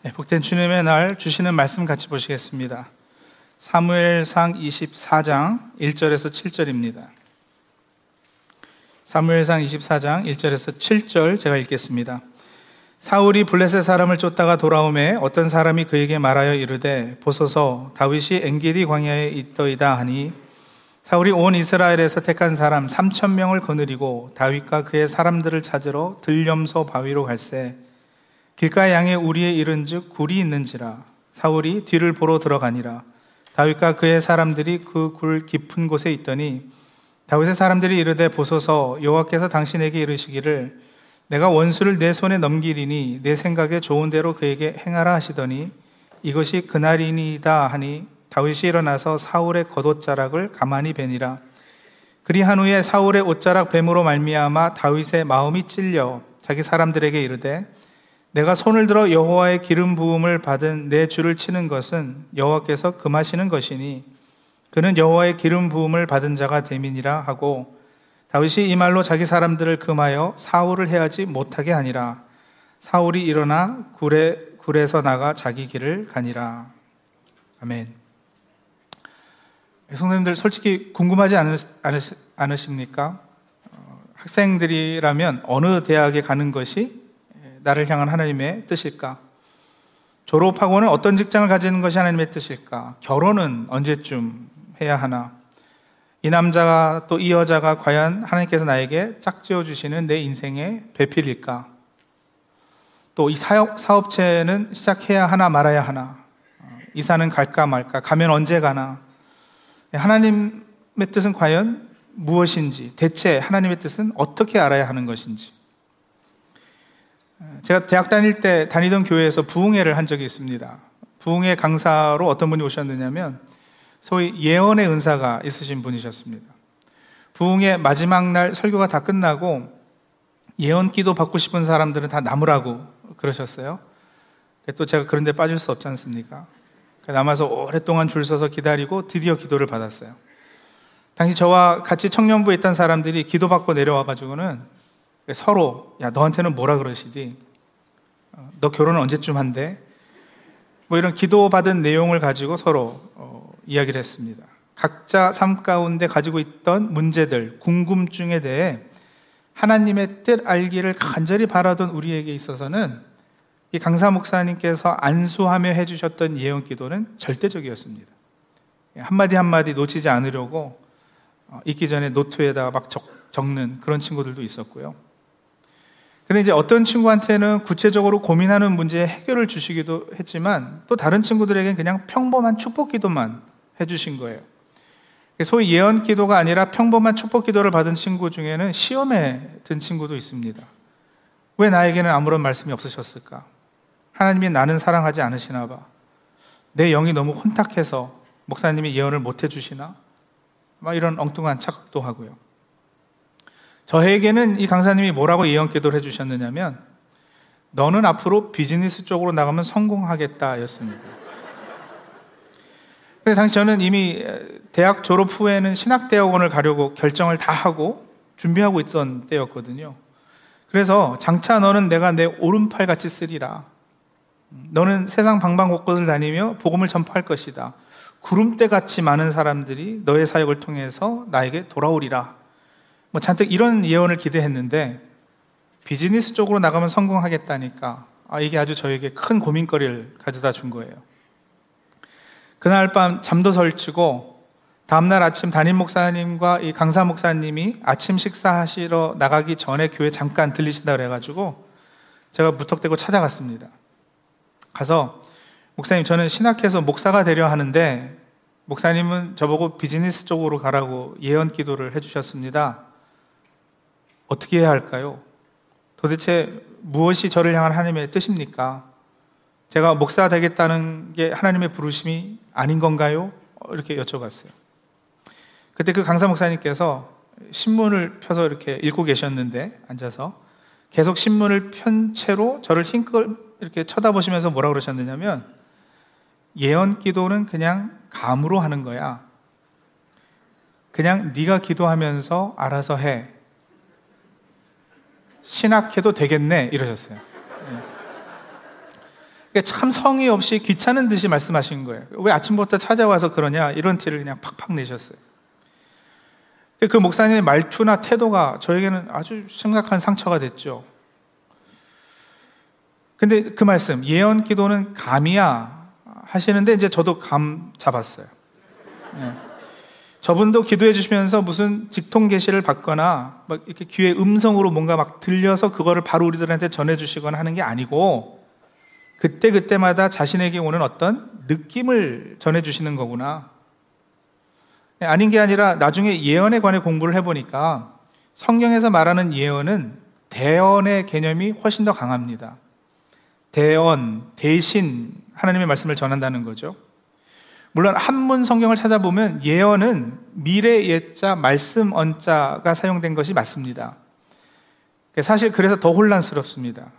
네, 복된 주님의 날 주시는 말씀 같이 보시겠습니다. 사무엘상 24장 1절에서 7절입니다. 사무엘상 24장 1절에서 7절 제가 읽겠습니다. 사울이 블레셋 사람을 쫓다가 돌아오매 어떤 사람이 그에게 말하여 이르되 보소서 다윗이 엔게디 광야에 있더이다 하니 사울이 온 이스라엘에서 택한 사람 3천 명을 거느리고 다윗과 그의 사람들을 찾으러 들염소 바위로 갈새 길가 양의 우리에 이른즉 굴이 있는지라. 사울이 뒤를 보러 들어가니라. 다윗과 그의 사람들이 그 굴 깊은 곳에 있더니 다윗의 사람들이 이르되 보소서 여호와께서 당신에게 이르시기를 내가 원수를 내 손에 넘기리니 내 생각에 좋은 대로 그에게 행하라 하시더니 이것이 그날이니이다 하니 다윗이 일어나서 사울의 겉옷자락을 가만히 베니라. 그리한 후에 사울의 옷자락 뱀으로 말미암아 다윗의 마음이 찔려 자기 사람들에게 이르되 내가 손을 들어 여호와의 기름 부음을 받은 내 주를 치는 것은 여호와께서 금하시는 것이니 그는 여호와의 기름 부음을 받은 자가 됨이니라 하고 다윗이 이 말로 자기 사람들을 금하여 사울을 해하지 못하게 하니라. 사울이 일어나 굴에, 굴에서 나가 자기 길을 가니라. 아멘. 성도님들 솔직히 궁금하지 않으, 십니까 어, 학생들이라면 어느 대학에 가는 것이 나를 향한 하나님의 뜻일까? 졸업하고는 어떤 직장을 가지는 것이 하나님의 뜻일까? 결혼은 언제쯤 해야 하나? 이 남자가 또 이 여자가 과연 하나님께서 나에게 짝지어 주시는 내 인생의 배필일까? 또 이 사업, 사업체는 시작해야 하나 말아야 하나? 이사는 갈까 말까? 가면 언제 가나? 하나님의 뜻은 과연 무엇인지, 대체 하나님의 뜻은 어떻게 알아야 하는 것인지. 제가 대학 다닐 때 다니던 교회에서 부흥회를 한 적이 있습니다. 부흥회 강사로 어떤 분이 오셨느냐면 소위 예언의 은사가 있으신 분이셨습니다. 부흥의 마지막 날 설교가 다 끝나고 예언 기도 받고 싶은 사람들은 다 남으라고 그러셨어요. 또 제가 그런 데 빠질 수 없지 않습니까? 남아서 오랫동안 줄 서서 기다리고 드디어 기도를 받았어요. 당시 저와 같이 청년부에 있던 사람들이 기도받고 내려와가지고는 서로, 야, 너한테는 뭐라 그러시디? 어, 너 결혼은 언제쯤 한대? 뭐 이런 기도받은 내용을 가지고 서로 어, 이야기를 했습니다. 각자 삶 가운데 가지고 있던 문제들, 궁금증에 대해 하나님의 뜻 알기를 간절히 바라던 우리에게 있어서는 이 강사 목사님께서 안수하며 해주셨던 예언 기도는 절대적이었습니다. 한마디 한마디 놓치지 않으려고 어, 있기 전에 노트에다 막 적, 적는 그런 친구들도 있었고요. 근데 이제 어떤 친구한테는 구체적으로 고민하는 문제에 해결을 주시기도 했지만 또 다른 친구들에게는 그냥 평범한 축복 기도만 해주신 거예요. 소위 예언 기도가 아니라 평범한 축복 기도를 받은 친구 중에는 시험에 든 친구도 있습니다. 왜 나에게는 아무런 말씀이 없으셨을까? 하나님이 나는 사랑하지 않으시나 봐. 내 영이 너무 혼탁해서 목사님이 예언을 못 해주시나? 막 이런 엉뚱한 착각도 하고요. 저에게는 이 강사님이 뭐라고 예언 기도를 해주셨느냐면, 너는 앞으로 비즈니스 쪽으로 나가면 성공하겠다 였습니다. 근데 당시 저는 이미 대학 졸업 후에는 신학대학원을 가려고 결정을 다 하고 준비하고 있던 때였거든요. 그래서 장차 너는 내가 내 오른팔 같이 쓰리라. 너는 세상 방방 곳곳을 다니며 복음을 전파할 것이다. 구름대 같이 많은 사람들이 너의 사역을 통해서 나에게 돌아오리라. 뭐 잔뜩 이런 예언을 기대했는데 비즈니스 쪽으로 나가면 성공하겠다니까 아, 이게 아주 저에게 큰 고민거리를 가져다 준 거예요. 그날 밤 잠도 설치고 다음날 아침 담임 목사님과 이 강사 목사님이 아침 식사하시러 나가기 전에 교회 잠깐 들리신다 그래가지고 제가 무턱대고 찾아갔습니다. 가서 목사님 저는 신학해서 목사가 되려 하는데 목사님은 저보고 비즈니스 쪽으로 가라고 예언 기도를 해주셨습니다. 어떻게 해야 할까요? 도대체 무엇이 저를 향한 하나님의 뜻입니까? 제가 목사 되겠다는 게 하나님의 부르심이 아닌 건가요? 이렇게 여쭤봤어요. 그때 그 강사 목사님께서 신문을 펴서 이렇게 읽고 계셨는데 앉아서 계속 신문을 편 채로 저를 흰끌 이렇게 쳐다보시면서 뭐라 그러셨느냐면 예언 기도는 그냥 감으로 하는 거야. 그냥 네가 기도하면서 알아서 해. 신학해도 되겠네 이러셨어요. 참 성의 없이 귀찮은 듯이 말씀하신 거예요. 왜 아침부터 찾아와서 그러냐? 이런 티를 그냥 팍팍 내셨어요. 그 목사님의 말투나 태도가 저에게는 아주 심각한 상처가 됐죠. 근데 그 말씀, 예언 기도는 감이야 하시는데 이제 저도 감 잡았어요. 네. 저분도 기도해 주시면서 무슨 직통 계시를 받거나 막 이렇게 귀에 음성으로 뭔가 막 들려서 그거를 바로 우리들한테 전해 주시거나 하는 게 아니고 그때 그때마다 자신에게 오는 어떤 느낌을 전해 주시는 거구나. 아닌 게 아니라 나중에 예언에 관해 공부를 해 보니까 성경에서 말하는 예언은 대언의 개념이 훨씬 더 강합니다. 대언, 대신 하나님의 말씀을 전한다는 거죠. 물론 한문 성경을 찾아보면 예언은 미래 예자, 말씀 언자가 사용된 것이 맞습니다. 사실 그래서 더 혼란스럽습니다.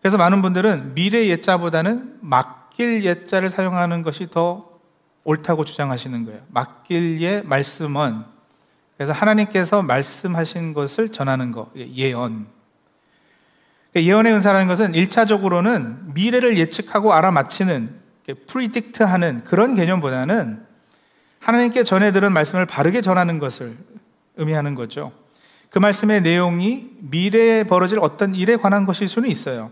그래서 많은 분들은 미래 예자보다는 맡길 예자를 사용하는 것이 더 옳다고 주장하시는 거예요. 맡길 예, 말씀은. 그래서 하나님께서 말씀하신 것을 전하는 거, 예언. 그러니까 예언의 은사라는 것은 1차적으로는 미래를 예측하고 알아맞히는 predict 하는 그런 개념보다는 하나님께 전해 들은 말씀을 바르게 전하는 것을 의미하는 거죠. 그 말씀의 내용이 미래에 벌어질 어떤 일에 관한 것일 수는 있어요.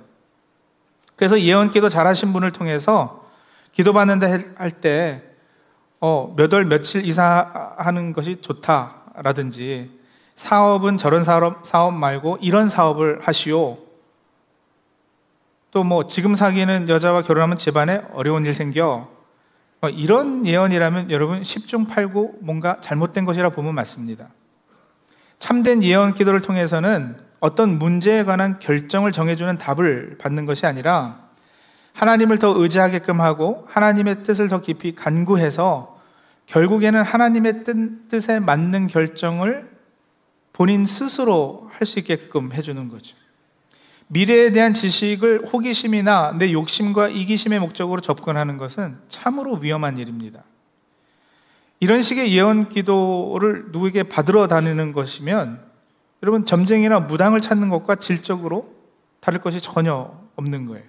그래서 예언 기도 잘하신 분을 통해서 기도 받는다 할 때 어, 몇 월 며칠 이사하는 것이 좋다라든지 사업은 저런 사업, 사업 말고 이런 사업을 하시오. 또 뭐 지금 사귀는 여자와 결혼하면 집안에 어려운 일 생겨. 뭐 이런 예언이라면 여러분 10중 8구 뭔가 잘못된 것이라 보면 맞습니다. 참된 예언 기도를 통해서는 어떤 문제에 관한 결정을 정해주는 답을 받는 것이 아니라 하나님을 더 의지하게끔 하고 하나님의 뜻을 더 깊이 간구해서 결국에는 하나님의 뜻에 맞는 결정을 본인 스스로 할 수 있게끔 해주는 거죠. 미래에 대한 지식을 호기심이나 내 욕심과 이기심의 목적으로 접근하는 것은 참으로 위험한 일입니다. 이런 식의 예언 기도를 누구에게 받으러 다니는 것이면 여러분 점쟁이나 무당을 찾는 것과 질적으로 다를 것이 전혀 없는 거예요.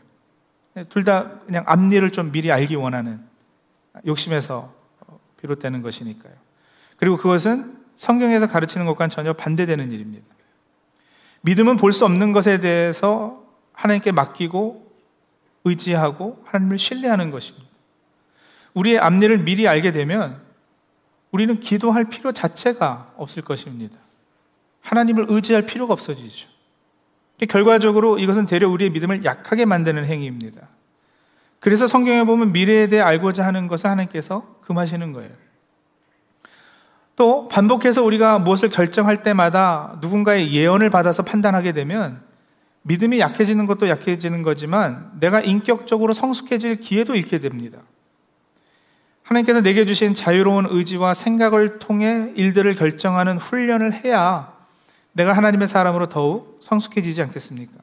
둘 다 그냥 앞일을 좀 미리 알기 원하는 욕심에서 비롯되는 것이니까요. 그리고 그것은 성경에서 가르치는 것과는 전혀 반대되는 일입니다. 믿음은 볼 수 없는 것에 대해서 하나님께 맡기고 의지하고 하나님을 신뢰하는 것입니다. 우리의 앞일을 미리 알게 되면 우리는 기도할 필요 자체가 없을 것입니다. 하나님을 의지할 필요가 없어지죠. 결과적으로 이것은 대려 우리의 믿음을 약하게 만드는 행위입니다. 그래서 성경에 보면 미래에 대해 알고자 하는 것을 하나님께서 금하시는 거예요. 또 반복해서 우리가 무엇을 결정할 때마다 누군가의 예언을 받아서 판단하게 되면 믿음이 약해지는 것도 약해지는 거지만 내가 인격적으로 성숙해질 기회도 잃게 됩니다. 하나님께서 내게 주신 자유로운 의지와 생각을 통해 일들을 결정하는 훈련을 해야 내가 하나님의 사람으로 더욱 성숙해지지 않겠습니까?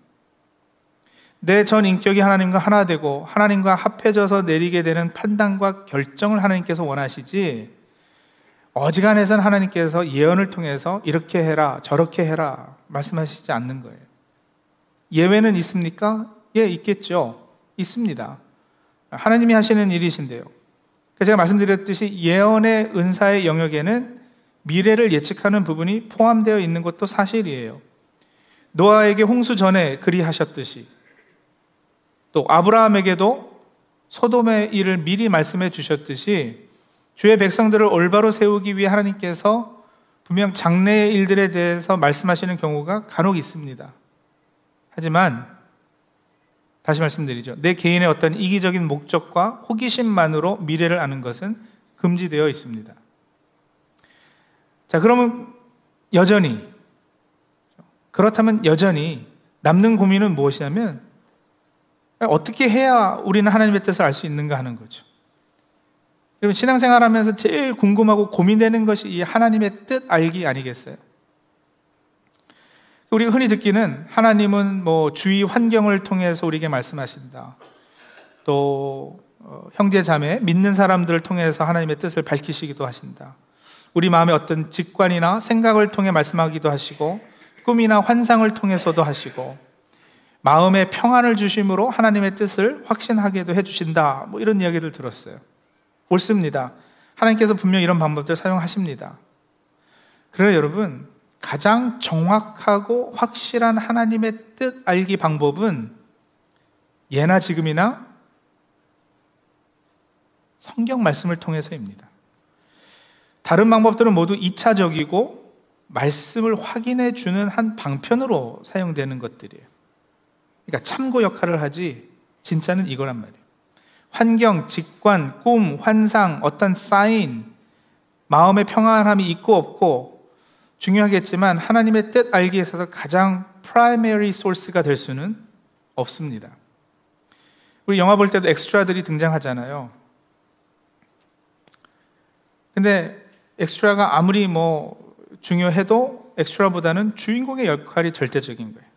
내 전 인격이 하나님과 하나 되고 하나님과 합해져서 내리게 되는 판단과 결정을 하나님께서 원하시지 어지간해선 하나님께서 예언을 통해서 이렇게 해라, 저렇게 해라 말씀하시지 않는 거예요. 예외는 있습니까? 예, 있겠죠. 있습니다. 하나님이 하시는 일이신데요. 제가 말씀드렸듯이 예언의 은사의 영역에는 미래를 예측하는 부분이 포함되어 있는 것도 사실이에요. 노아에게 홍수 전에 그리하셨듯이 또 아브라함에게도 소돔의 일을 미리 말씀해 주셨듯이 주의 백성들을 올바로 세우기 위해 하나님께서 분명 장래의 일들에 대해서 말씀하시는 경우가 간혹 있습니다. 하지만 다시 말씀드리죠. 내 개인의 어떤 이기적인 목적과 호기심만으로 미래를 아는 것은 금지되어 있습니다. 자, 그러면 여전히 그렇다면 여전히 남는 고민은 무엇이냐면 어떻게 해야 우리는 하나님의 뜻을 알 수 있는가 하는 거죠. 여러분 신앙생활 하면서 제일 궁금하고 고민되는 것이 이 하나님의 뜻 알기 아니겠어요? 우리가 흔히 듣기는 하나님은 뭐 주위 환경을 통해서 우리에게 말씀하신다. 또 어, 형제 자매 믿는 사람들을 통해서 하나님의 뜻을 밝히시기도 하신다. 우리 마음의 어떤 직관이나 생각을 통해 말씀하기도 하시고 꿈이나 환상을 통해서도 하시고 마음의 평안을 주심으로 하나님의 뜻을 확신하게도 해 주신다. 뭐 이런 이야기를 들었어요. 옳습니다. 하나님께서 분명 이런 방법들 사용하십니다. 그러나 여러분, 가장 정확하고 확실한 하나님의 뜻 알기 방법은 예나 지금이나 성경 말씀을 통해서입니다. 다른 방법들은 모두 2차적이고 말씀을 확인해 주는 한 방편으로 사용되는 것들이에요. 그러니까 참고 역할을 하지 진짜는 이거란 말이에요. 환경, 직관, 꿈, 환상, 어떤 사인, 마음의 평안함이 있고 없고 중요하겠지만 하나님의 뜻 알기에 있어서 가장 primary source가 될 수는 없습니다. 우리 영화 볼 때도 엑스트라들이 등장하잖아요. 근데 엑스트라가 아무리 뭐 중요해도 엑스트라보다는 주인공의 역할이 절대적인 거예요.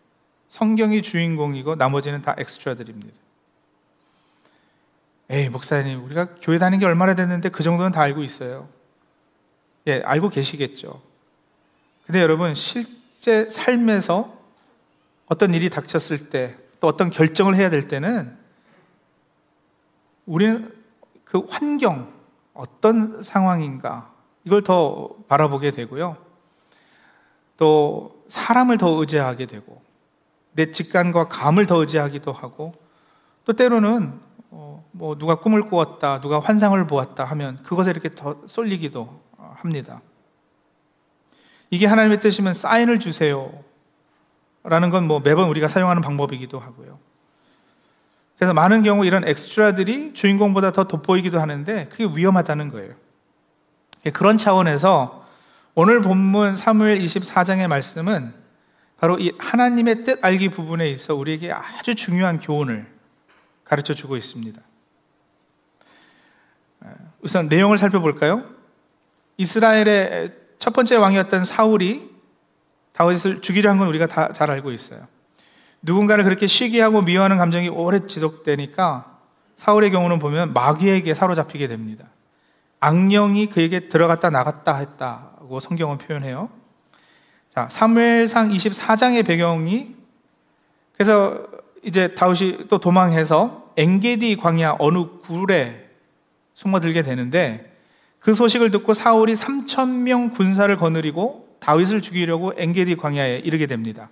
성경이 주인공이고 나머지는 다 엑스트라들입니다. 에이, 목사님, 우리가 교회 다니는 게 얼마나 됐는데 그 정도는 다 알고 있어요. 예, 알고 계시겠죠. 근데 여러분, 실제 삶에서 어떤 일이 닥쳤을 때, 또 어떤 결정을 해야 될 때는 우리는 그 환경, 어떤 상황인가, 이걸 더 바라보게 되고요. 또 사람을 더 의지하게 되고, 내 직관과 감을 더 의지하기도 하고, 또 때로는 어, 뭐 누가 꿈을 꾸었다, 누가 환상을 보았다 하면 그것에 이렇게 더 쏠리기도 합니다. 이게 하나님의 뜻이면 사인을 주세요. 라는 건 뭐 매번 우리가 사용하는 방법이기도 하고요. 그래서 많은 경우 이런 엑스트라들이 주인공보다 더 돋보이기도 하는데 그게 위험하다는 거예요. 그런 차원에서 오늘 본문 3월 24장의 말씀은 바로 이 하나님의 뜻 알기 부분에 있어 우리에게 아주 중요한 교훈을 가르쳐 주고 있습니다. 우선 내용을 살펴볼까요? 이스라엘의 첫 번째 왕이었던 사울이 다윗을 죽이려 한 건 우리가 다 잘 알고 있어요. 누군가를 그렇게 시기하고 미워하는 감정이 오래 지속되니까 사울의 경우는 보면 마귀에게 사로잡히게 됩니다. 악령이 그에게 들어갔다 나갔다 했다고 성경은 표현해요. 자, 사무엘상 24장의 배경이 그래서 이제 다윗이 또 도망해서 엥게디 광야 어느 굴에 숨어들게 되는데 그 소식을 듣고 사울이 3천 명 군사를 거느리고 다윗을 죽이려고 엥게디 광야에 이르게 됩니다.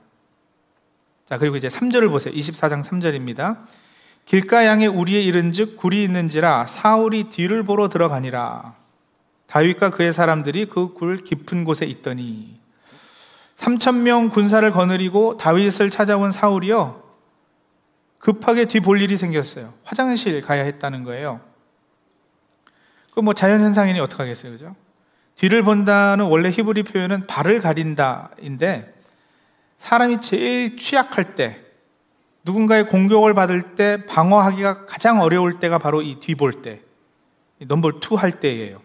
자, 그리고 이제 3절을 보세요. 24장 3절입니다. 길가 양에 우리에 이른즉 굴이 있는지라 사울이 뒤를 보러 들어가니라. 다윗과 그의 사람들이 그 굴 깊은 곳에 있더니 3천 명 군사를 거느리고 다윗을 찾아온 사울이요 급하게 뒤 볼 일이 생겼어요. 화장실 가야 했다는 거예요. 그 뭐 자연 현상이니 어떡하겠어요, 그죠? 뒤를 본다는 원래 히브리 표현은 발을 가린다인데 사람이 제일 취약할 때 누군가의 공격을 받을 때 방어하기가 가장 어려울 때가 바로 이 뒤볼 때, 넘버 투할 때예요.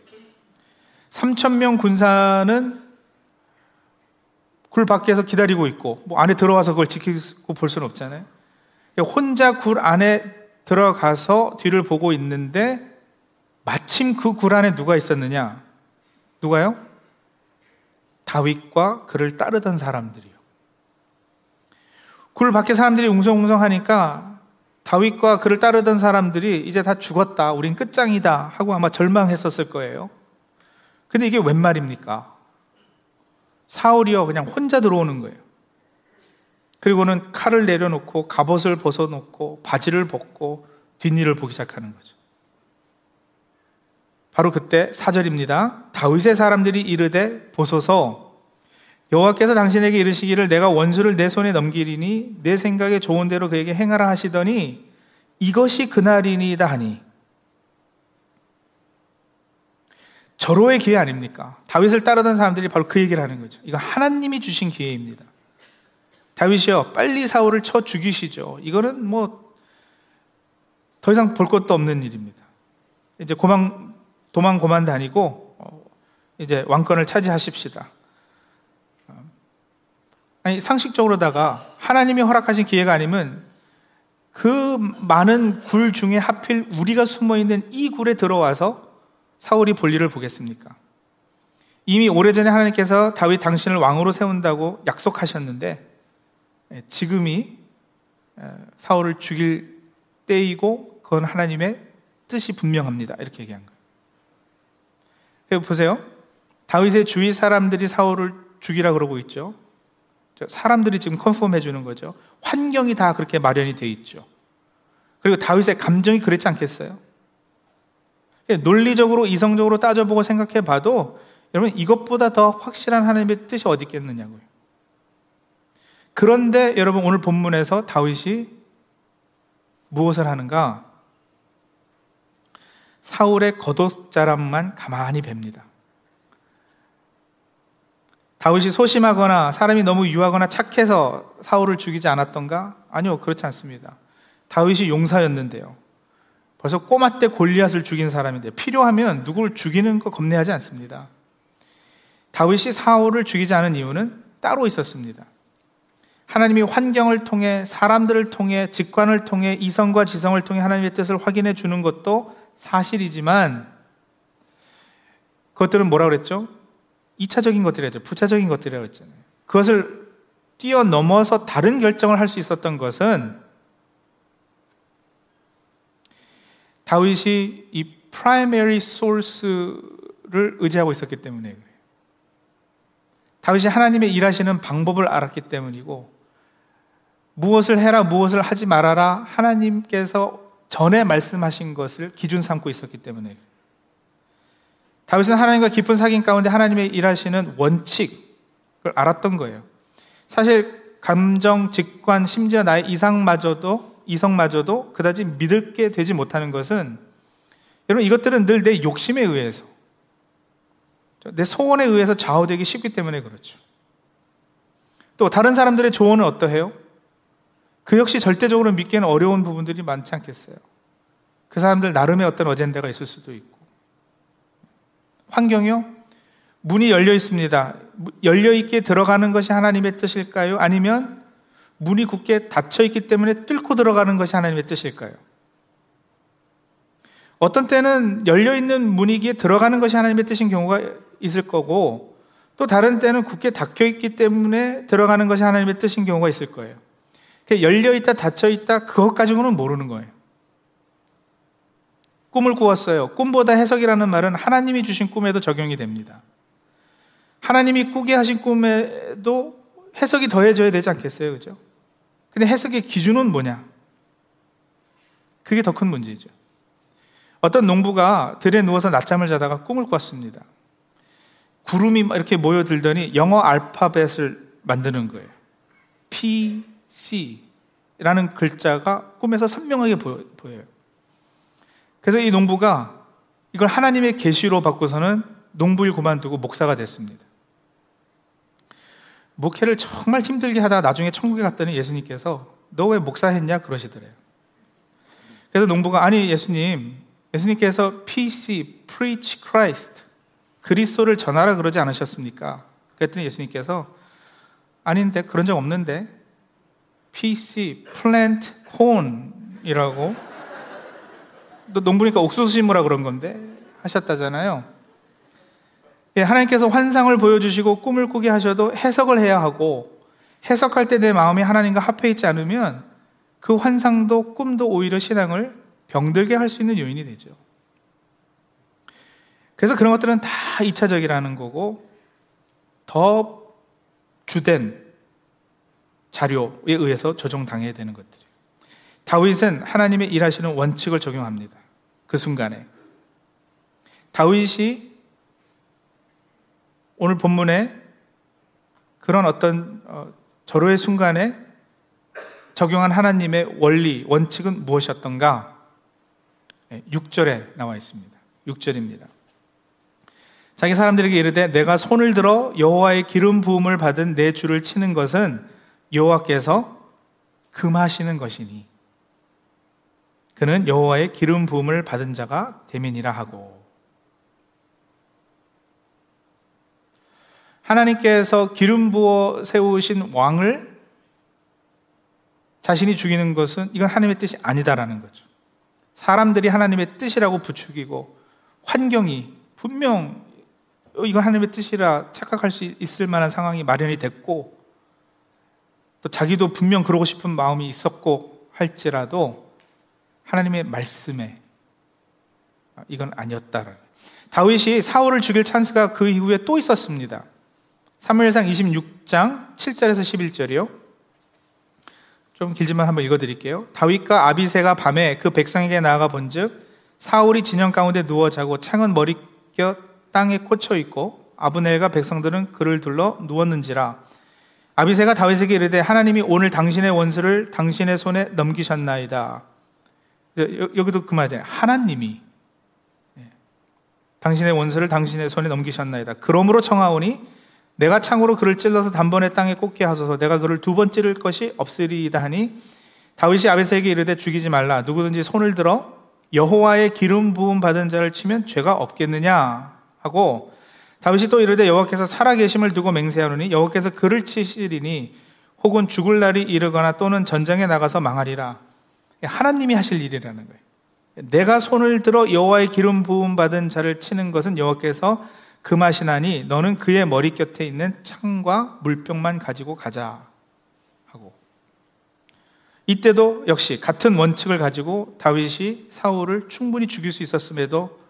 3천 명 군사는 굴 밖에서 기다리고 있고 뭐 안에 들어와서 그걸 지키고 볼 수는 없잖아요. 혼자 굴 안에 들어가서 뒤를 보고 있는데 마침 그 굴 안에 누가 있었느냐? 누가요? 다윗과 그를 따르던 사람들이요. 굴 밖에 사람들이 웅성웅성하니까 다윗과 그를 따르던 사람들이 이제 다 죽었다. 우린 끝장이다. 하고 아마 절망했었을 거예요. 근데 이게 웬 말입니까? 사울이요. 그냥 혼자 들어오는 거예요. 그리고는 칼을 내려놓고 갑옷을 벗어놓고 바지를 벗고 뒷일을 보기 시작하는 거죠. 바로 그때 사절입니다. 다윗의 사람들이 이르되 보소서 여호와께서 당신에게 이르시기를 내가 원수를 내 손에 넘기리니 내 생각에 좋은 대로 그에게 행하라 하시더니 이것이 그날이니이다 하니 절호의 기회 아닙니까? 다윗을 따르던 사람들이 바로 그 얘기를 하는 거죠. 이거 하나님이 주신 기회입니다. 다윗이요, 빨리 사울을 쳐 죽이시죠. 이거는 뭐, 더 이상 볼 것도 없는 일입니다. 이제 고만, 도망 고만 다니고, 어, 이제 왕권을 차지하십시다. 어. 아니, 상식적으로다가 하나님이 허락하신 기회가 아니면 그 많은 굴 중에 하필 우리가 숨어 있는 이 굴에 들어와서 사울이 볼 일을 보겠습니까? 이미 오래전에 하나님께서 다윗 당신을 왕으로 세운다고 약속하셨는데 예, 지금이 사울을 죽일 때이고 그건 하나님의 뜻이 분명합니다. 이렇게 얘기한 거예요. 보세요. 다윗의 주위 사람들이 사울을 죽이라 그러고 있죠. 사람들이 지금 컨펌해 주는 거죠. 환경이 다 그렇게 마련이 돼 있죠. 그리고 다윗의 감정이 그랬지 않겠어요? 논리적으로 이성적으로 따져보고 생각해 봐도 여러분 이것보다 더 확실한 하나님의 뜻이 어디 있겠느냐고요. 그런데 여러분 오늘 본문에서 다윗이 무엇을 하는가? 사울의 겉옷자람만 가만히 뵙니다. 다윗이 소심하거나 사람이 너무 유하거나 착해서 사울을 죽이지 않았던가? 아니요, 그렇지 않습니다. 다윗이 용사였는데요. 벌써 꼬마 때 골리앗을 죽인 사람인데 필요하면 누구를 죽이는 거 겁내하지 않습니다. 다윗이 사울을 죽이지 않은 이유는 따로 있었습니다. 하나님이 환경을 통해 사람들을 통해 직관을 통해 이성과 지성을 통해 하나님의 뜻을 확인해 주는 것도 사실이지만 그것들은 뭐라 그랬죠? 2차적인 것들이죠. 부차적인 것들이라고 했잖아요. 그것을 뛰어넘어서 다른 결정을 할 수 있었던 것은 다윗이 이 primary source를 의지하고 있었기 때문에 그래요. 다윗이 하나님의 일하시는 방법을 알았기 때문이고 무엇을 해라 무엇을 하지 말아라 하나님께서 전에 말씀하신 것을 기준 삼고 있었기 때문에 다윗은 하나님과 깊은 사귐 가운데 하나님의 일하시는 원칙을 알았던 거예요. 사실 감정, 직관, 심지어 나의 이상마저도 이성마저도 그다지 믿을 게 되지 못하는 것은 여러분 이것들은 늘 내 욕심에 의해서 내 소원에 의해서 좌우되기 쉽기 때문에 그렇죠. 또 다른 사람들의 조언은 어떠해요? 그 역시 절대적으로 믿기는 어려운 부분들이 많지 않겠어요. 그 사람들 나름의 어떤 어젠다가 있을 수도 있고. 환경이요? 문이 열려 있습니다. 열려 있게 들어가는 것이 하나님의 뜻일까요? 아니면 문이 굳게 닫혀 있기 때문에 뚫고 들어가는 것이 하나님의 뜻일까요? 어떤 때는 열려 있는 문이기에 들어가는 것이 하나님의 뜻인 경우가 있을 거고 또 다른 때는 굳게 닫혀 있기 때문에 들어가는 것이 하나님의 뜻인 경우가 있을 거예요. 열려 있다 닫혀 있다 그것 가지고는 모르는 거예요. 꿈을 꾸었어요. 꿈보다 해석이라는 말은 하나님이 주신 꿈에도 적용이 됩니다. 하나님이 꾸게 하신 꿈에도 해석이 더해져야 되지 않겠어요? 그죠? 근데 해석의 기준은 뭐냐? 그게 더 큰 문제죠. 어떤 농부가 들에 누워서 낮잠을 자다가 꿈을 꿨습니다. 구름이 이렇게 모여들더니 영어 알파벳을 만드는 거예요. P, C라는 글자가 꿈에서 선명하게 보여요. 그래서 이 농부가 이걸 하나님의 계시로 바꿔서는 농부일 그만두고 목사가 됐습니다. 목회를 정말 힘들게 하다가 나중에 천국에 갔더니 예수님께서 너 왜 목사했냐 그러시더래요. 그래서 농부가 아니 예수님, 예수님께서 PC, Preach Christ, 그리스도를 전하라 그러지 않으셨습니까? 그랬더니 예수님께서 아닌데 그런 적 없는데 PC, Plant Corn이라고 농부니까 옥수수 심으라 그런 건데 하셨다잖아요. 예, 하나님께서 환상을 보여주시고 꿈을 꾸게 하셔도 해석을 해야 하고 해석할 때 내 마음이 하나님과 합해 있지 않으면 그 환상도 꿈도 오히려 신앙을 병들게 할 수 있는 요인이 되죠. 그래서 그런 것들은 다 2차적이라는 거고 더 주된 자료에 의해서 조정당해야 되는 것들이에요. 다윗은 하나님의 일하시는 원칙을 적용합니다. 그 순간에. 다윗이 오늘 본문에 그런 어떤 어, 절호의 순간에 적용한 하나님의 원리, 원칙은 무엇이었던가? 6절에 나와 있습니다. 6절입니다. 자기 사람들에게 이르되 내가 손을 들어 여호와의 기름 부음을 받은 내 주를 치는 것은 여호와께서 금하시는 것이니 그는 여호와의 기름 부음을 받은 자가 대민이라 하고 하나님께서 기름 부어 세우신 왕을 자신이 죽이는 것은 이건 하나님의 뜻이 아니다라는 거죠. 사람들이 하나님의 뜻이라고 부추기고 환경이 분명 이건 하나님의 뜻이라 착각할 수 있을 만한 상황이 마련이 됐고 또 자기도 분명 그러고 싶은 마음이 있었고 할지라도 하나님의 말씀에 이건 아니었다라는 다윗이 사울을 죽일 찬스가 그 이후에 또 있었습니다. 3무엘상 26장 7절에서 11절이요. 좀 길지만 한번 읽어 드릴게요. 다윗과 아비세가 밤에 그 백성에게 나아가 본즉 사울이 진영 가운데 누워 자고 창은 머리껴 땅에 꽂혀 있고 아브넬과 백성들은 그를 둘러 누웠는지라 아비세가 다윗에게 이르되 하나님이 오늘 당신의 원수를 당신의 손에 넘기셨나이다. 여기도 그 말이잖아요. 하나님이 예. 당신의 원수를 당신의 손에 넘기셨나이다. 그러므로 청하오니 내가 창으로 그를 찔러서 단번에 땅에 꽂게 하소서 내가 그를 두 번 찌를 것이 없으리이다 하니 다윗이 아베세에게 이르되 죽이지 말라 누구든지 손을 들어 여호와의 기름 부음 받은 자를 치면 죄가 없겠느냐 하고 다윗이 또 이르되 여호와께서 살아계심을 두고 맹세하노니 여호와께서 그를 치시리니 혹은 죽을 날이 이르거나 또는 전쟁에 나가서 망하리라 하나님이 하실 일이라는 거예요. 내가 손을 들어 여호와의 기름 부음 받은 자를 치는 것은 여호와께서 그 맛이 나니 너는 그의 머리 곁에 있는 창과 물병만 가지고 가자 하고 이때도 역시 같은 원칙을 가지고 다윗이 사울을 충분히 죽일 수 있었음에도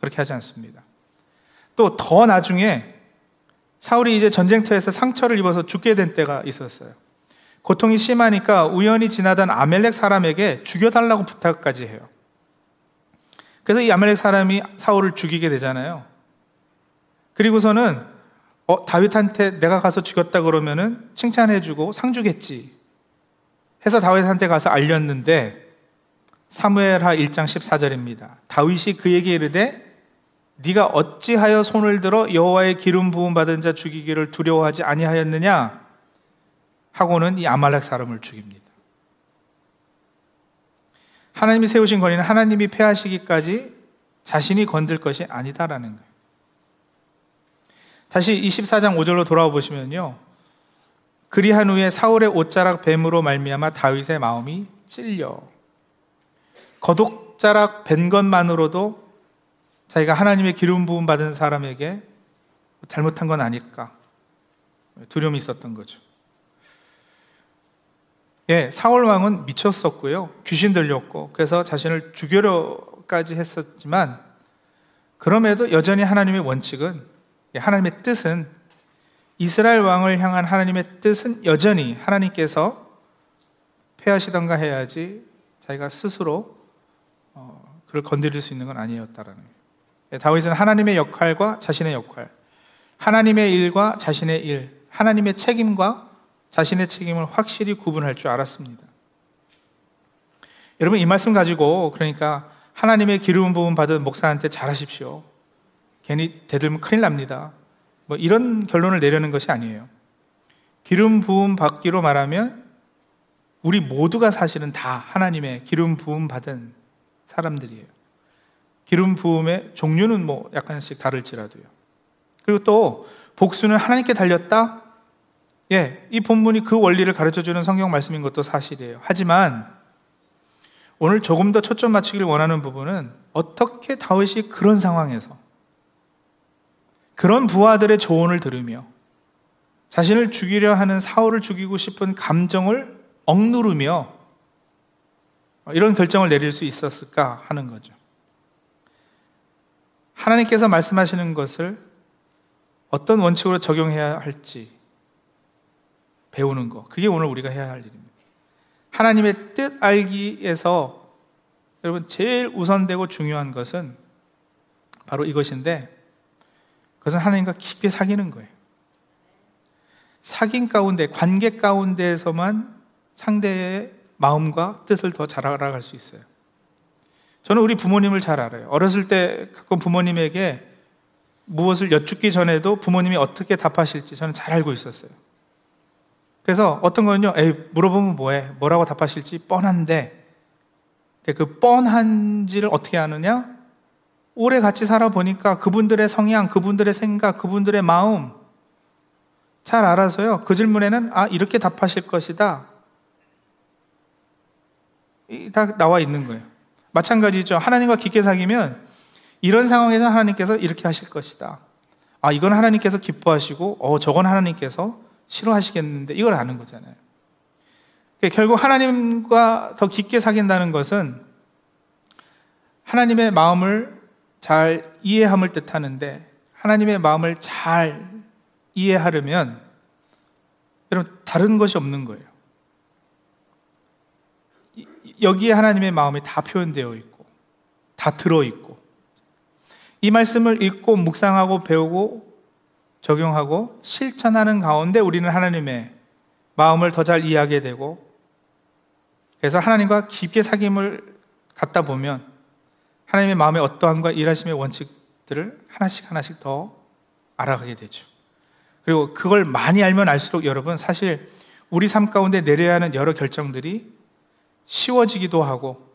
그렇게 하지 않습니다. 또 더 나중에 사울이 이제 전쟁터에서 상처를 입어서 죽게 된 때가 있었어요. 고통이 심하니까 우연히 지나던 아멜렉 사람에게 죽여달라고 부탁까지 해요. 그래서 이 아멜렉 사람이 사울을 죽이게 되잖아요. 그리고서는 어, 다윗한테 내가 가서 죽였다 그러면은 칭찬해주고 상 주겠지. 해서 다윗한테 가서 알렸는데 사무엘하 1장 14절입니다. 다윗이 그에게 이르되 네가 어찌하여 손을 들어 여호와의 기름 부음 받은 자 죽이기를 두려워하지 아니하였느냐 하고는 이 아말렉 사람을 죽입니다. 하나님이 세우신 권위는 하나님이 패하시기까지 자신이 건들 것이 아니다라는 거예요. 다시 24장 5절로 돌아와 보시면요. 그리한 후에 사울의 옷자락 뱀으로 말미암아 다윗의 마음이 찔려 거독자락 벤 것만으로도 자기가 하나님의 기름 부음 받은 사람에게 잘못한 건 아닐까 두려움이 있었던 거죠. 예, 사울 왕은 미쳤었고요. 귀신 들렸고 그래서 자신을 죽여려까지 했었지만 그럼에도 여전히 하나님의 원칙은 예, 하나님의 뜻은 이스라엘 왕을 향한 하나님의 뜻은 여전히 하나님께서 패하시던가 해야지 자기가 스스로 어, 그를 건드릴 수 있는 건 아니었다라는 거예요. 예, 다윗은 하나님의 역할과 자신의 역할, 하나님의 일과 자신의 일, 하나님의 책임과 자신의 책임을 확실히 구분할 줄 알았습니다. 여러분 이 말씀 가지고 그러니까 하나님의 기름 부음 받은 목사한테 잘하십시오. 괜히 대들면 큰일 납니다. 뭐 이런 결론을 내려는 것이 아니에요. 기름 부음 받기로 말하면 우리 모두가 사실은 다 하나님의 기름 부음 받은 사람들이에요. 기름 부음의 종류는 뭐 약간씩 다를지라도요. 그리고 또 복수는 하나님께 달렸다? 예, 이 본문이 그 원리를 가르쳐 주는 성경 말씀인 것도 사실이에요. 하지만 오늘 조금 더 초점 맞추기를 원하는 부분은 어떻게 다윗이 그런 상황에서 그런 부하들의 조언을 들으며 자신을 죽이려 하는 사울을 죽이고 싶은 감정을 억누르며 이런 결정을 내릴 수 있었을까 하는 거죠. 하나님께서 말씀하시는 것을 어떤 원칙으로 적용해야 할지 배우는 것. 그게 오늘 우리가 해야 할 일입니다. 하나님의 뜻 알기에서 여러분 제일 우선되고 중요한 것은 바로 이것인데 그것은 하나님과 깊이 사귀는 거예요. 사귄 가운데, 관계 가운데에서만 상대의 마음과 뜻을 더 잘 알아갈 수 있어요. 저는 우리 부모님을 잘 알아요. 어렸을 때 가끔 부모님에게 무엇을 여쭙기 전에도 부모님이 어떻게 답하실지 저는 잘 알고 있었어요. 그래서 어떤 거는요, 에이, 물어보면 뭐해? 뭐라고 답하실지 뻔한데, 그 뻔한지를 어떻게 아느냐? 오래 같이 살아보니까 그분들의 성향, 그분들의 생각, 그분들의 마음 잘 알아서요. 그 질문에는 아, 이렇게 답하실 것이다. 다 나와 있는 거예요. 마찬가지죠. 하나님과 깊게 사귀면 이런 상황에서 하나님께서 이렇게 하실 것이다. 아, 이건 하나님께서 기뻐하시고, 어, 저건 하나님께서 싫어하시겠는데 이걸 아는 거잖아요. 그러니까 결국 하나님과 더 깊게 사귄다는 것은 하나님의 마음을 잘 이해함을 뜻하는데 하나님의 마음을 잘 이해하려면 여러분 다른 것이 없는 거예요. 여기에 하나님의 마음이 다 표현되어 있고 다 들어 있고 이 말씀을 읽고 묵상하고 배우고 적용하고 실천하는 가운데 우리는 하나님의 마음을 더 잘 이해하게 되고 그래서 하나님과 깊게 사귐을 갖다 보면 하나님의 마음의 어떠함과 일하심의 원칙들을 하나씩 하나씩 더 알아가게 되죠. 그리고 그걸 많이 알면 알수록 여러분 사실 우리 삶 가운데 내려야 하는 여러 결정들이 쉬워지기도 하고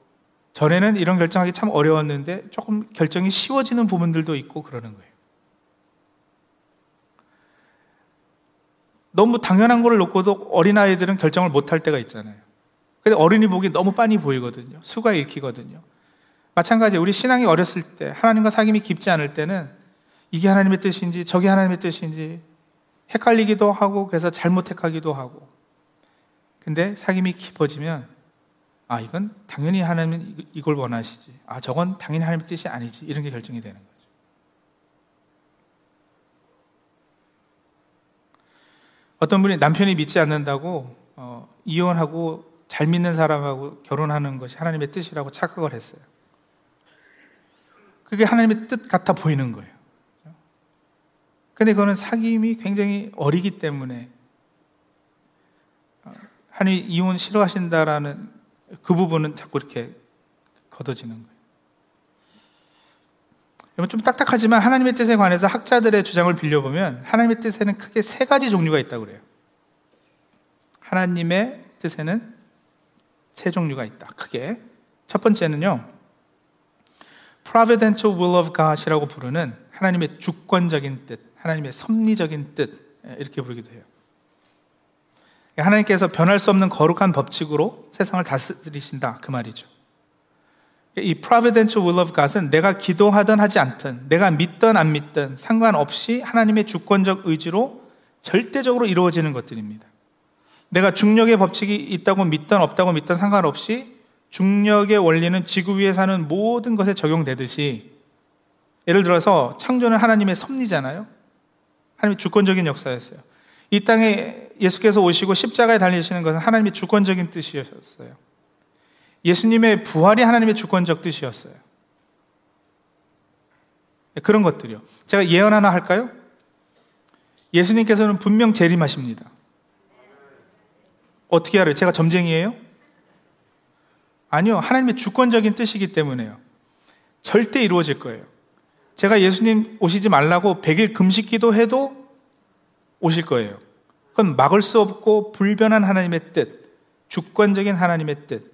전에는 이런 결정하기 참 어려웠는데 조금 결정이 쉬워지는 부분들도 있고 그러는 거예요. 너무 당연한 걸 놓고도 어린아이들은 결정을 못 할 때가 있잖아요. 근데 어린이 보기 너무 빤히 보이거든요. 수가 읽히거든요. 마찬가지 우리 신앙이 어렸을 때 하나님과 사귐이 깊지 않을 때는 이게 하나님의 뜻인지 저게 하나님의 뜻인지 헷갈리기도 하고 그래서 잘못 택하기도 하고 근데 사귐이 깊어지면 아 이건 당연히 하나님은 이걸 원하시지 아 저건 당연히 하나님의 뜻이 아니지 이런 게 결정이 되는 거죠 어떤 분이 남편이 믿지 않는다고 어, 이혼하고 잘 믿는 사람하고 결혼하는 것이 하나님의 뜻이라고 착각을 했어요. 그게 하나님의 뜻 같아 보이는 거예요. 근데 그거는 사귐이 굉장히 어리기 때문에 어, 하나님 이혼 싫어하신다라는 그 부분은 자꾸 이렇게 걷어지는 거예요. 좀 딱딱하지만 하나님의 뜻에 관해서 학자들의 주장을 빌려보면 하나님의 뜻에는 크게 세 가지 종류가 있다고 그래요. 하나님의 뜻에는 세 종류가 있다. 크게. 첫 번째는요. providential will of God이라고 부르는 하나님의 주권적인 뜻, 하나님의 섭리적인 뜻 이렇게 부르기도 해요. 하나님께서 변할 수 없는 거룩한 법칙으로 세상을 다스리신다 그 말이죠. 이 providential will of God은 내가 기도하든 하지 않든, 내가 믿든 안 믿든 상관없이 하나님의 주권적 의지로 절대적으로 이루어지는 것들입니다. 내가 중력의 법칙이 있다고 믿든 없다고 믿든 상관없이 중력의 원리는 지구 위에 사는 모든 것에 적용되듯이 예를 들어서 창조는 하나님의 섭리잖아요. 하나님의 주권적인 역사였어요. 이 땅에 예수께서 오시고 십자가에 달리시는 것은 하나님의 주권적인 뜻이었어요. 예수님의 부활이 하나님의 주권적 뜻이었어요. 네, 그런 것들이요. 제가 예언 하나 할까요? 예수님께서는 분명 재림하십니다. 어떻게 알아요? 제가 점쟁이에요? 아니요. 하나님의 주권적인 뜻이기 때문에요. 절대 이루어질 거예요. 제가 예수님 오시지 말라고 100일 금식 기도해도 오실 거예요. 그건 막을 수 없고 불변한 하나님의 뜻, 주권적인 하나님의 뜻.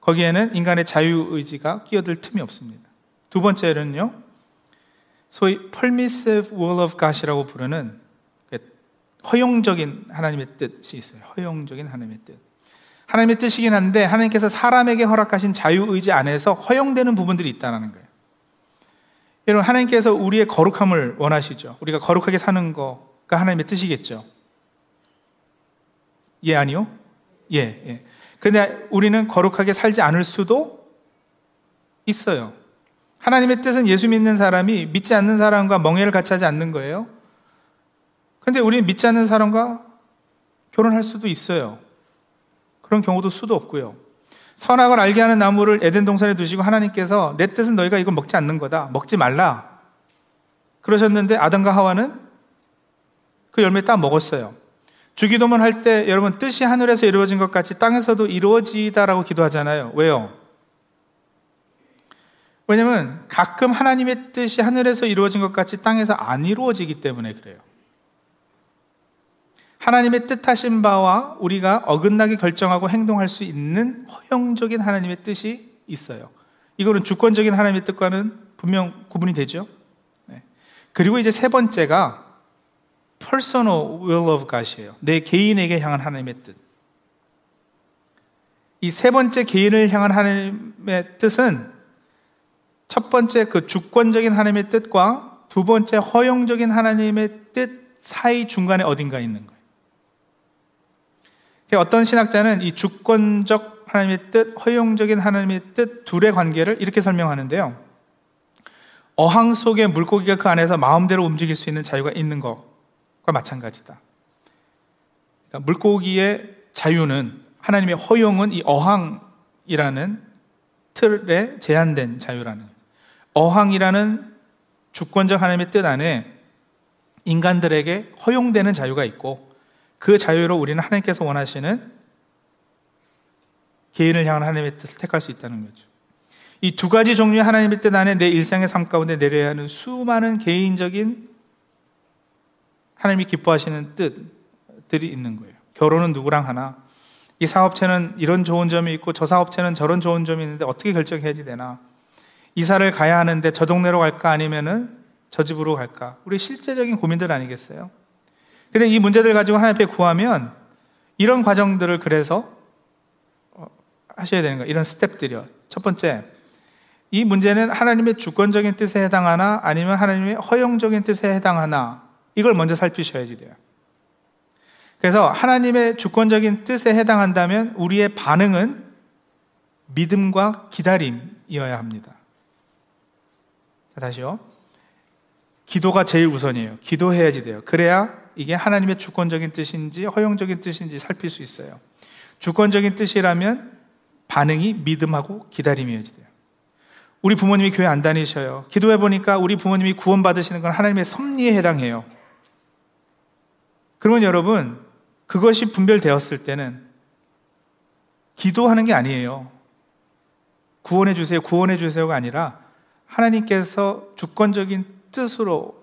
거기에는 인간의 자유의지가 끼어들 틈이 없습니다. 두 번째는요, 소위 permissive will of God이라고 부르는 그 허용적인 하나님의 뜻이 있어요. 허용적인 하나님의 뜻. 하나님의 뜻이긴 한데 하나님께서 사람에게 허락하신 자유의지 안에서 허용되는 부분들이 있다는 거예요. 여러분, 하나님께서 우리의 거룩함을 원하시죠. 우리가 거룩하게 사는 거가 하나님의 뜻이겠죠. 예, 아니요? 예, 예. 근데 우리는 거룩하게 살지 않을 수도 있어요. 하나님의 뜻은 예수 믿는 사람이 믿지 않는 사람과 멍해를 같이 하지 않는 거예요. 근데 우리는 믿지 않는 사람과 결혼할 수도 있어요. 그런 경우도 수도 없고요. 선악을 알게 하는 나무를 에덴 동산에 두시고 하나님께서 내 뜻은 너희가 이걸 먹지 않는 거다. 먹지 말라. 그러셨는데 아담과 하와는 그 열매 딱 먹었어요. 주기도문 할 때 여러분 뜻이 하늘에서 이루어진 것 같이 땅에서도 이루어지다라고 기도하잖아요. 왜요? 왜냐면 가끔 하나님의 뜻이 하늘에서 이루어진 것 같이 땅에서 안 이루어지기 때문에 그래요. 하나님의 뜻하신 바와 우리가 어긋나게 결정하고 행동할 수 있는 허용적인 하나님의 뜻이 있어요. 이거는 주권적인 하나님의 뜻과는 분명 구분이 되죠. 네. 그리고 이제 세 번째가 personal will of God이에요. 내 개인에게 향한 하나님의 뜻. 이 세 번째 개인을 향한 하나님의 뜻은 첫 번째 그 주권적인 하나님의 뜻과 두 번째 허용적인 하나님의 뜻 사이 중간에 어딘가 있는 거예요. 어떤 신학자는 이 주권적 하나님의 뜻, 허용적인 하나님의 뜻 둘의 관계를 이렇게 설명하는데요. 어항 속에 물고기가 그 안에서 마음대로 움직일 수 있는 자유가 있는 것과 마찬가지다. 그러니까 물고기의 자유는 하나님의 허용은 이 어항이라는 틀에 제한된 자유라는 어항이라는 주권적 하나님의 뜻 안에 인간들에게 허용되는 자유가 있고 그 자유로 우리는 하나님께서 원하시는 개인을 향한 하나님의 뜻을 택할 수 있다는 거죠. 이 두 가지 종류의 하나님의 뜻 안에 내 일상의 삶 가운데 내려야 하는 수많은 개인적인 하나님이 기뻐하시는 뜻들이 있는 거예요. 결혼은 누구랑 하나? 이 사업체는 이런 좋은 점이 있고 저 사업체는 저런 좋은 점이 있는데 어떻게 결정해야 되나? 이사를 가야 하는데 저 동네로 갈까 아니면은 저 집으로 갈까? 우리 실제적인 고민들 아니겠어요? 근데 이 문제들 가지고 하나님 앞에 구하면 이런 과정들을 그래서 어, 하셔야 되는 거예요. 이런 스텝들이요. 첫 번째, 이 문제는 하나님의 주권적인 뜻에 해당하나 아니면 하나님의 허용적인 뜻에 해당하나 이걸 먼저 살피셔야지 돼요. 그래서 하나님의 주권적인 뜻에 해당한다면 우리의 반응은 믿음과 기다림이어야 합니다. 자, 다시요. 기도가 제일 우선이에요. 기도해야지 돼요. 그래야 이게 하나님의 주권적인 뜻인지 허용적인 뜻인지 살필 수 있어요. 주권적인 뜻이라면 반응이 믿음하고 기다림이어야지 돼요. 우리 부모님이 교회 안 다니셔요. 기도해 보니까 우리 부모님이 구원받으시는 건 하나님의 섭리에 해당해요. 그러면 여러분, 그것이 분별되었을 때는 기도하는 게 아니에요. 구원해 주세요, 구원해 주세요가 아니라 하나님께서 주권적인 뜻으로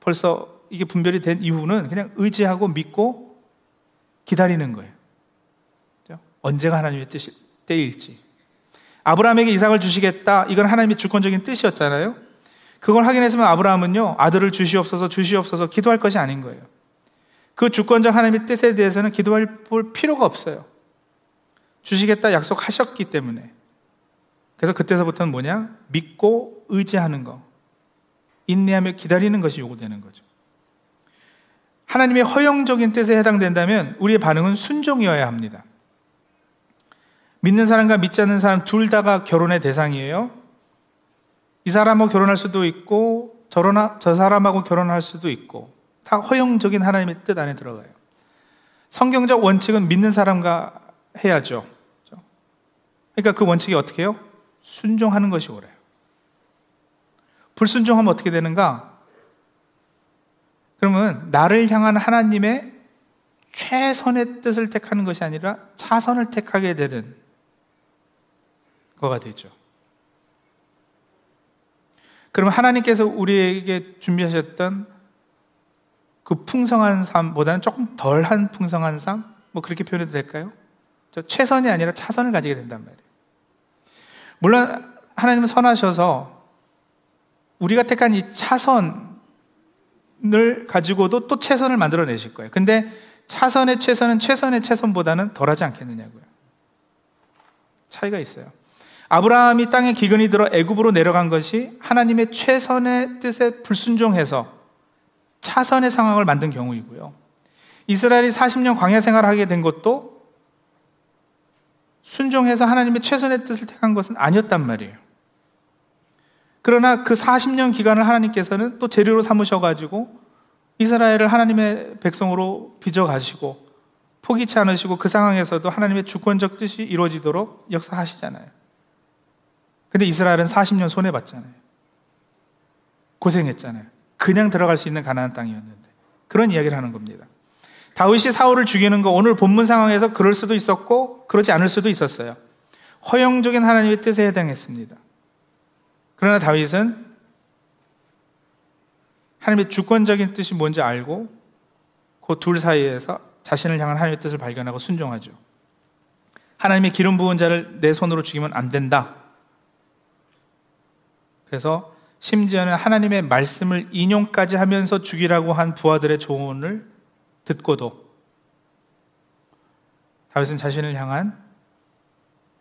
벌써 이게 분별이 된 이후는 그냥 의지하고 믿고 기다리는 거예요. 언제가 하나님의 뜻이, 때일지. 아브라함에게 이삭을 주시겠다. 이건 하나님의 주권적인 뜻이었잖아요. 그걸 확인했으면 아브라함은요, 아들을 주시옵소서, 주시옵소서 기도할 것이 아닌 거예요. 그 주권적 하나님의 뜻에 대해서는 기도할 필요가 없어요. 주시겠다 약속하셨기 때문에. 그래서 그때서부터는 뭐냐? 믿고 의지하는 거. 인내하며 기다리는 것이 요구되는 거죠. 하나님의 허용적인 뜻에 해당된다면 우리의 반응은 순종이어야 합니다. 믿는 사람과 믿지 않는 사람 둘 다가 결혼의 대상이에요. 이 사람하고 결혼할 수도 있고 저 사람하고 결혼할 수도 있고 다 허용적인 하나님의 뜻 안에 들어가요. 성경적 원칙은 믿는 사람과 해야죠. 그러니까 그 원칙이 어떻게 해요? 순종하는 것이 옳아요. 불순종하면 어떻게 되는가? 그러면 나를 향한 하나님의 최선의 뜻을 택하는 것이 아니라 차선을 택하게 되는 거가 되죠. 그러면 하나님께서 우리에게 준비하셨던 그 풍성한 삶보다는 조금 덜한 풍성한 삶? 뭐 그렇게 표현해도 될까요? 최선이 아니라 차선을 가지게 된단 말이에요. 물론 하나님은 선하셔서 우리가 택한 이 차선을 가지고도 또 최선을 만들어내실 거예요. 근데 차선의 최선은 최선의 최선보다는 덜하지 않겠느냐고요. 차이가 있어요. 아브라함이 땅에 기근이 들어 애굽으로 내려간 것이 하나님의 최선의 뜻에 불순종해서 차선의 상황을 만든 경우이고요. 이스라엘이 40년 광야 생활을 하게 된 것도 순종해서 하나님의 최선의 뜻을 택한 것은 아니었단 말이에요. 그러나 그 40년 기간을 하나님께서는 또 재료로 삼으셔가지고 이스라엘을 하나님의 백성으로 빚어가시고 포기치 않으시고 그 상황에서도 하나님의 주권적 뜻이 이루어지도록 역사하시잖아요. 근데 이스라엘은 40년 손해봤잖아요. 고생했잖아요. 그냥 들어갈 수 있는 가나안 땅이었는데 그런 이야기를 하는 겁니다. 다윗이 사울을 죽이는 거 오늘 본문 상황에서 그럴 수도 있었고 그렇지 않을 수도 있었어요. 허용적인 하나님의 뜻에 해당했습니다. 그러나 다윗은 하나님의 주권적인 뜻이 뭔지 알고 그 둘 사이에서 자신을 향한 하나님의 뜻을 발견하고 순종하죠. 하나님의 기름 부은 자를 내 손으로 죽이면 안 된다. 그래서 심지어는 하나님의 말씀을 인용까지 하면서 죽이라고 한 부하들의 조언을 듣고도 다윗은 자신을 향한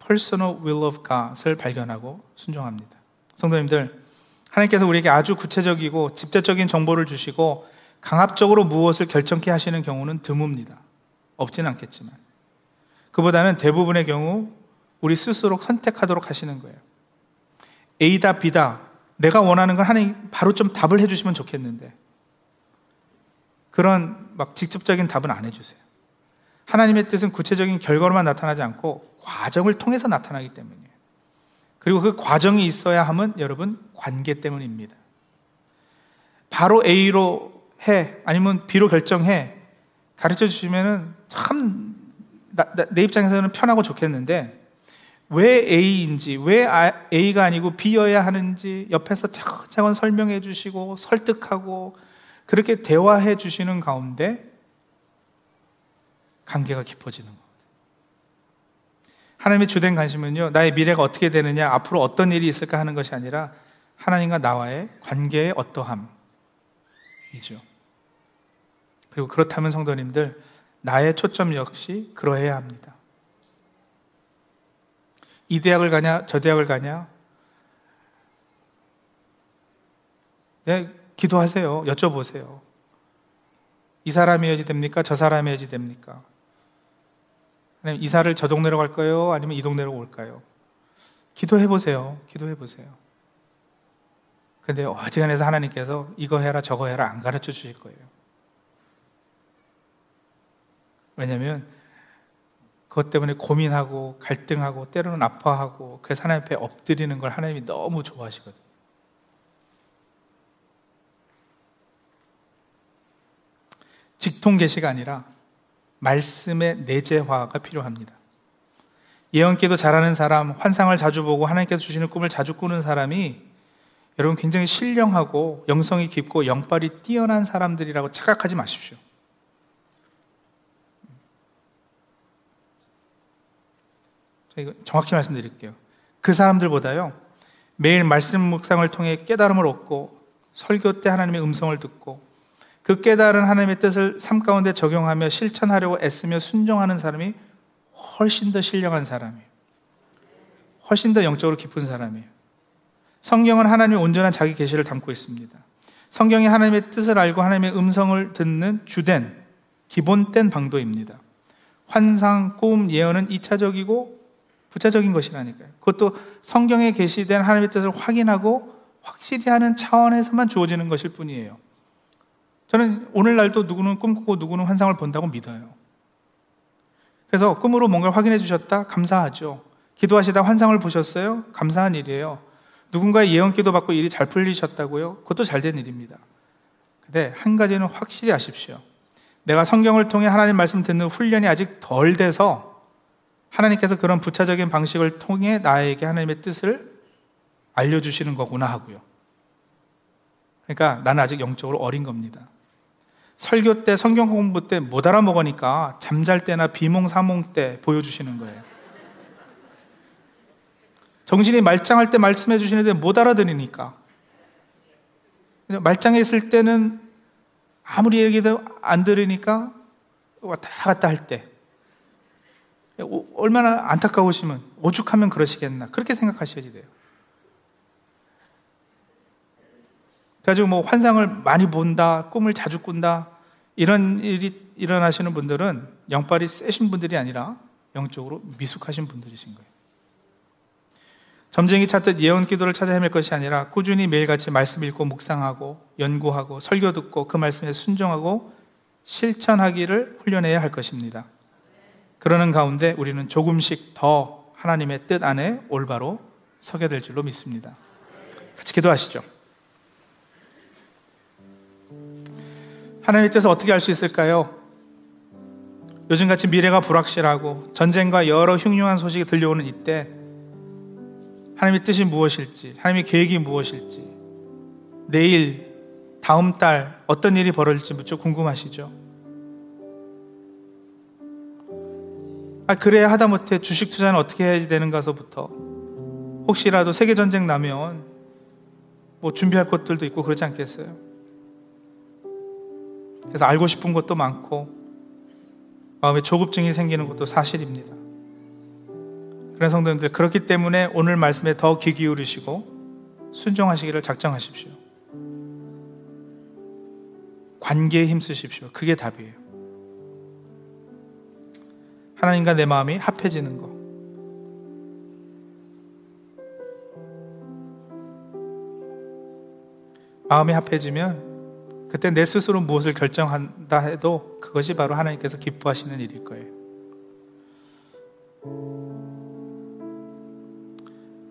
personal will of God을 발견하고 순종합니다. 성도님들, 하나님께서 우리에게 아주 구체적이고 직접적인 정보를 주시고 강압적으로 무엇을 결정케 하시는 경우는 드뭅니다. 없지는 않겠지만. 그보다는 대부분의 경우 우리 스스로 선택하도록 하시는 거예요. A다, B다. 내가 원하는 걸 하나님 바로 좀 답을 해주시면 좋겠는데. 그런 막 직접적인 답은 안 해주세요. 하나님의 뜻은 구체적인 결과로만 나타나지 않고 과정을 통해서 나타나기 때문이에요. 그리고 그 과정이 있어야 함은 여러분 관계 때문입니다. 바로 A로 해 아니면 B로 결정해 가르쳐 주시면은 참내 입장에서는 편하고 좋겠는데 왜 A인지 왜 A가 아니고 B여야 하는지 옆에서 차근차근 설명해 주시고 설득하고 그렇게 대화해 주시는 가운데 관계가 깊어지는 겁니다. 하나님의 주된 관심은요, 나의 미래가 어떻게 되느냐, 앞으로 어떤 일이 있을까 하는 것이 아니라 하나님과 나와의 관계의 어떠함이죠. 그리고 그렇다면 성도님들, 나의 초점 역시 그러해야 합니다. 이 대학을 가냐, 저 대학을 가냐? 네, 기도하세요. 여쭤보세요. 이 사람이어야지 됩니까? 저 사람이어야지 됩니까? 아니면 이사를 저 동네로 갈까요? 아니면 이 동네로 올까요? 기도해 보세요. 기도해 보세요. 근데 어지간해서 하나님께서 이거 해라 저거 해라 안 가르쳐 주실 거예요. 왜냐하면 그것 때문에 고민하고 갈등하고 때로는 아파하고 그래서 하나님 앞에 엎드리는 걸 하나님이 너무 좋아하시거든요. 직통 계시가 아니라 말씀의 내재화가 필요합니다. 예언기도 잘하는 사람, 환상을 자주 보고 하나님께서 주시는 꿈을 자주 꾸는 사람이 여러분 굉장히 신령하고 영성이 깊고 영빨이 뛰어난 사람들이라고 착각하지 마십시오. 이거 정확히 말씀드릴게요. 그 사람들보다요, 매일 말씀 묵상을 통해 깨달음을 얻고 설교 때 하나님의 음성을 듣고 그 깨달은 하나님의 뜻을 삶 가운데 적용하며 실천하려고 애쓰며 순종하는 사람이 훨씬 더 신령한 사람이에요. 훨씬 더 영적으로 깊은 사람이에요. 성경은 하나님의 온전한 자기 계시를 담고 있습니다. 성경이 하나님의 뜻을 알고 하나님의 음성을 듣는 주된 기본된 방도입니다. 환상, 꿈, 예언은 2차적이고 부차적인 것이라니까요. 그것도 성경에 계시된 하나님의 뜻을 확인하고 확실히 하는 차원에서만 주어지는 것일 뿐이에요. 저는 오늘날도 누구는 꿈꾸고 누구는 환상을 본다고 믿어요. 그래서 꿈으로 뭔가를 확인해 주셨다? 감사하죠. 기도하시다 환상을 보셨어요? 감사한 일이에요. 누군가의 예언 기도 받고 일이 잘 풀리셨다고요? 그것도 잘 된 일입니다. 근데 한 가지는 확실히 아십시오. 내가 성경을 통해 하나님 말씀 듣는 훈련이 아직 덜 돼서 하나님께서 그런 부차적인 방식을 통해 나에게 하나님의 뜻을 알려주시는 거구나 하고요. 그러니까 나는 아직 영적으로 어린 겁니다. 설교 때 성경 공부 때 못 알아먹으니까 잠잘 때나 비몽사몽 때 보여주시는 거예요. 정신이 말짱할 때 말씀해 주시는데 못 알아들으니까. 말짱해 있을 때는 아무리 얘기도 안 들으니까 왔다 갔다 할 때. 얼마나 안타까우시면, 오죽하면 그러시겠나. 그렇게 생각하셔야 돼요. 그래가지고 뭐 환상을 많이 본다, 꿈을 자주 꾼다, 이런 일이 일어나시는 분들은 영빨이 세신 분들이 아니라 영적으로 미숙하신 분들이신 거예요. 점쟁이 찾듯 예언 기도를 찾아 헤맬 것이 아니라 꾸준히 매일같이 말씀 읽고 묵상하고 연구하고 설교 듣고 그 말씀에 순종하고 실천하기를 훈련해야 할 것입니다. 그러는 가운데 우리는 조금씩 더 하나님의 뜻 안에 올바로 서게 될 줄로 믿습니다. 같이 기도하시죠. 하나님의 뜻을 어떻게 알 수 있을까요? 요즘같이 미래가 불확실하고 전쟁과 여러 흉흉한 소식이 들려오는 이때 하나님의 뜻이 무엇일지, 하나님의 계획이 무엇일지, 내일, 다음 달 어떤 일이 벌어질지 무척 궁금하시죠? 아, 그래야 하다못해 주식 투자는 어떻게 해야지 되는가서부터 혹시라도 세계 전쟁 나면 뭐 준비할 것들도 있고 그러지 않겠어요? 그래서 알고 싶은 것도 많고 마음에 조급증이 생기는 것도 사실입니다. 그런 성도님들 그렇기 때문에 오늘 말씀에 더 귀 기울이시고 순종하시기를 작정하십시오. 관계에 힘쓰십시오. 그게 답이에요. 하나님과 내 마음이 합해지는 것. 마음이 합해지면 그때 내 스스로 무엇을 결정한다 해도 그것이 바로 하나님께서 기뻐하시는 일일 거예요.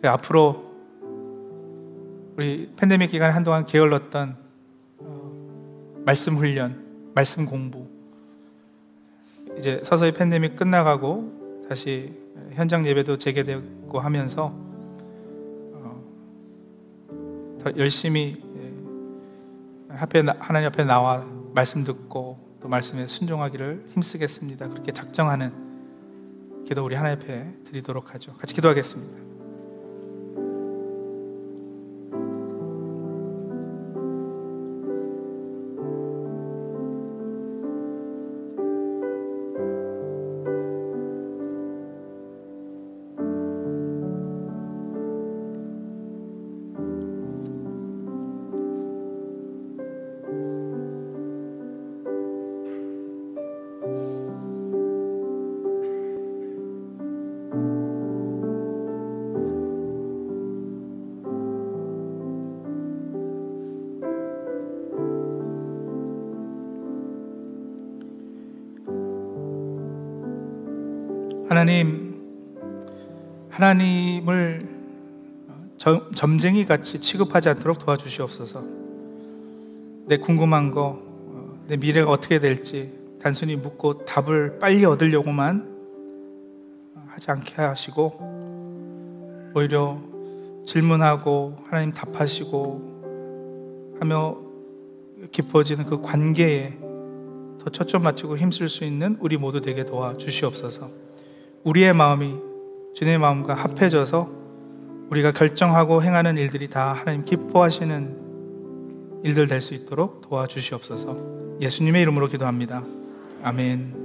그 앞으로 우리 팬데믹 기간에 한동안 게을렀던 어, 말씀 훈련, 말씀 공부 이제 서서히 팬데믹 끝나가고 다시 현장 예배도 재개되고 하면서 어, 더 열심히 앞에 하나님 앞에 나와 말씀 듣고 또 말씀에 순종하기를 힘쓰겠습니다. 그렇게 작정하는 기도 우리 하나님 앞에 드리도록 하죠. 같이 기도하겠습니다. 하나님, 하나님을 점쟁이 같이 취급하지 않도록 도와주시옵소서. 내 궁금한 거, 내 미래가 어떻게 될지 단순히 묻고 답을 빨리 얻으려고만 하지 않게 하시고, 오히려 질문하고 하나님 답하시고 하며 깊어지는 그 관계에 더 초점 맞추고 힘쓸 수 있는 우리 모두 되게 도와 주시옵소서. 우리의 마음이 주님의 마음과 합해져서 우리가 결정하고 행하는 일들이 다 하나님 기뻐하시는 일들 될 수 있도록 도와주시옵소서. 예수님의 이름으로 기도합니다. 아멘.